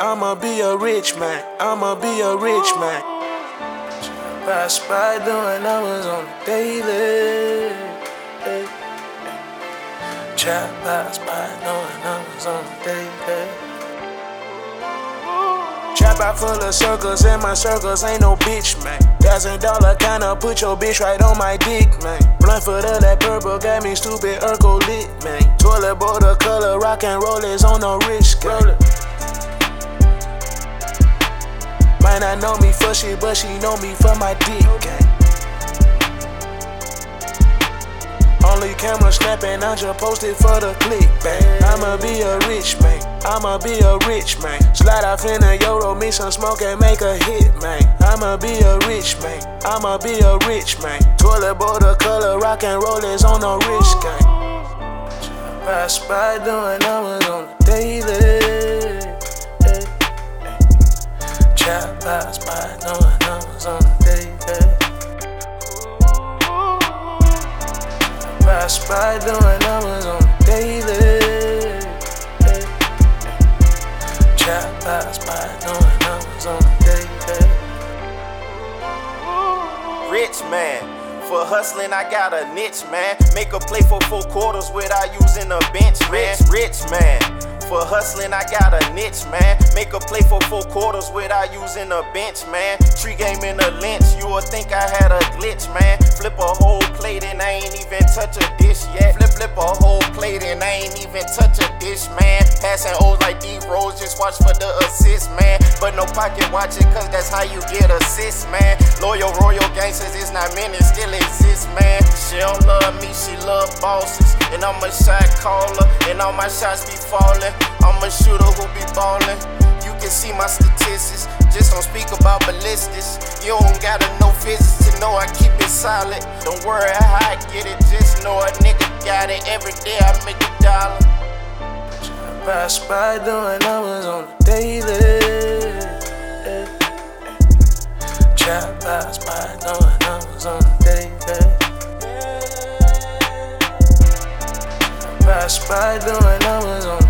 I'ma be a rich man. I'ma be a rich man. Pass by doing numbers on the daily. Hey. Trap pass by doing numbers on the daily. Trap out full of circles, and my circles ain't no bitch, man. Thousand dollar kinda put your bitch right on my dick, man. Blunt for the that purple got me stupid Urkel lit, man. Toilet bowl the color, rock and roll is on the wrist, girl. Might not know me for shit, but she know me for my dick, gang. Only camera snapping, I'm just posted for the click, bang. I'ma be rich I'ma be a rich man. Slide off in a Euro, me some smoke and make a hit, man. I'ma be a rich man, I'ma be a rich man. Toilet bowl the color, rock and roll is on the rich gang. Pass by doing numbers on the daily. Hey, pass by doing numbers on the daily. Pass by doing numbers on hey. Trap pass by doing numbers on the daily. Rich man. For hustling, I got a niche, man. Make a play for four quarters without using a bench, man. Rich, Rich man. For hustling, I got a niche, man. Make a play for four quarters without using a bench, man. Tree game in a lynch, you would think I had a glitch, man. Flip a whole plate and I ain't even touch a dish yet. Flip, flip a whole plate and I ain't even touch a dish, man. Passing O's like D Rose, just watch for the assist, man. But no pocket watching, cause that's how you get assists, man. Loyal royal gangsters it's not many, still exist, man. Me, she love bosses. And I'm a shot caller, and all my shots be falling. I'm a shooter who be ballin'. You can see my statistics, just don't speak about ballistics. You don't gotta know physics to know I keep it solid. Don't worry how I get it, just know a nigga got it. Every day I make a dollar. Pass by doing numbers on the daily. Trap by doing by doing numbers on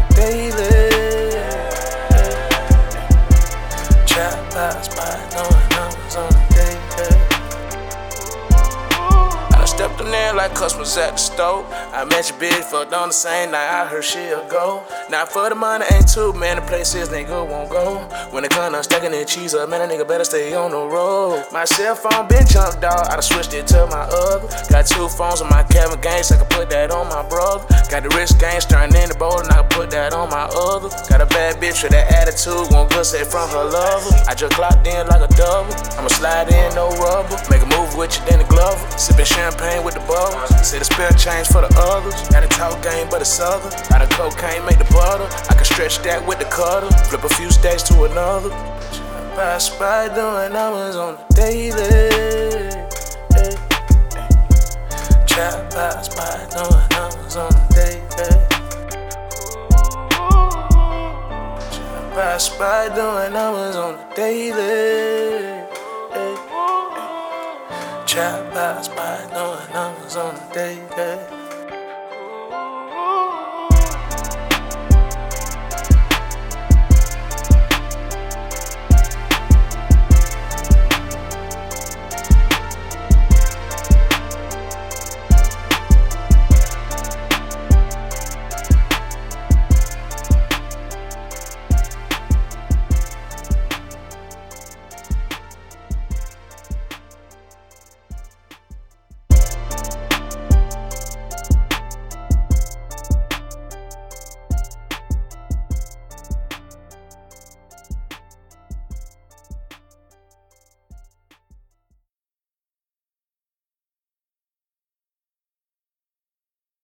in like customers at the store. I met your bitch, fucked on the same night. I heard she'll go. Now for the money ain't too many places nigga won't go. When it come to stacking that cheese up, man, a nigga better stay on the road. My cell phone been jumped out. I done switched it to my other. Got two phones on my Kevin so I can put that on my brother. Got the wrist gang starting in the bowl, and I can put that on my other. Got a bad bitch with that attitude, won't good set from her lover. I just clocked in like a double. I'ma slide in, no rubber. Make a move with you, then the glove. Sipping champagne with the bubbles. Say the spell change for the others. Got a talk game, but it's southern. Out of cocaine, make the butter. I can stretch that with the cutter. Flip a few states to another. By doing numbers on the daily. Hey. Trap by doing numbers on the daily. Pass by doing numbers on the daily. Hey, hey. Trap pass by doing numbers on the daily.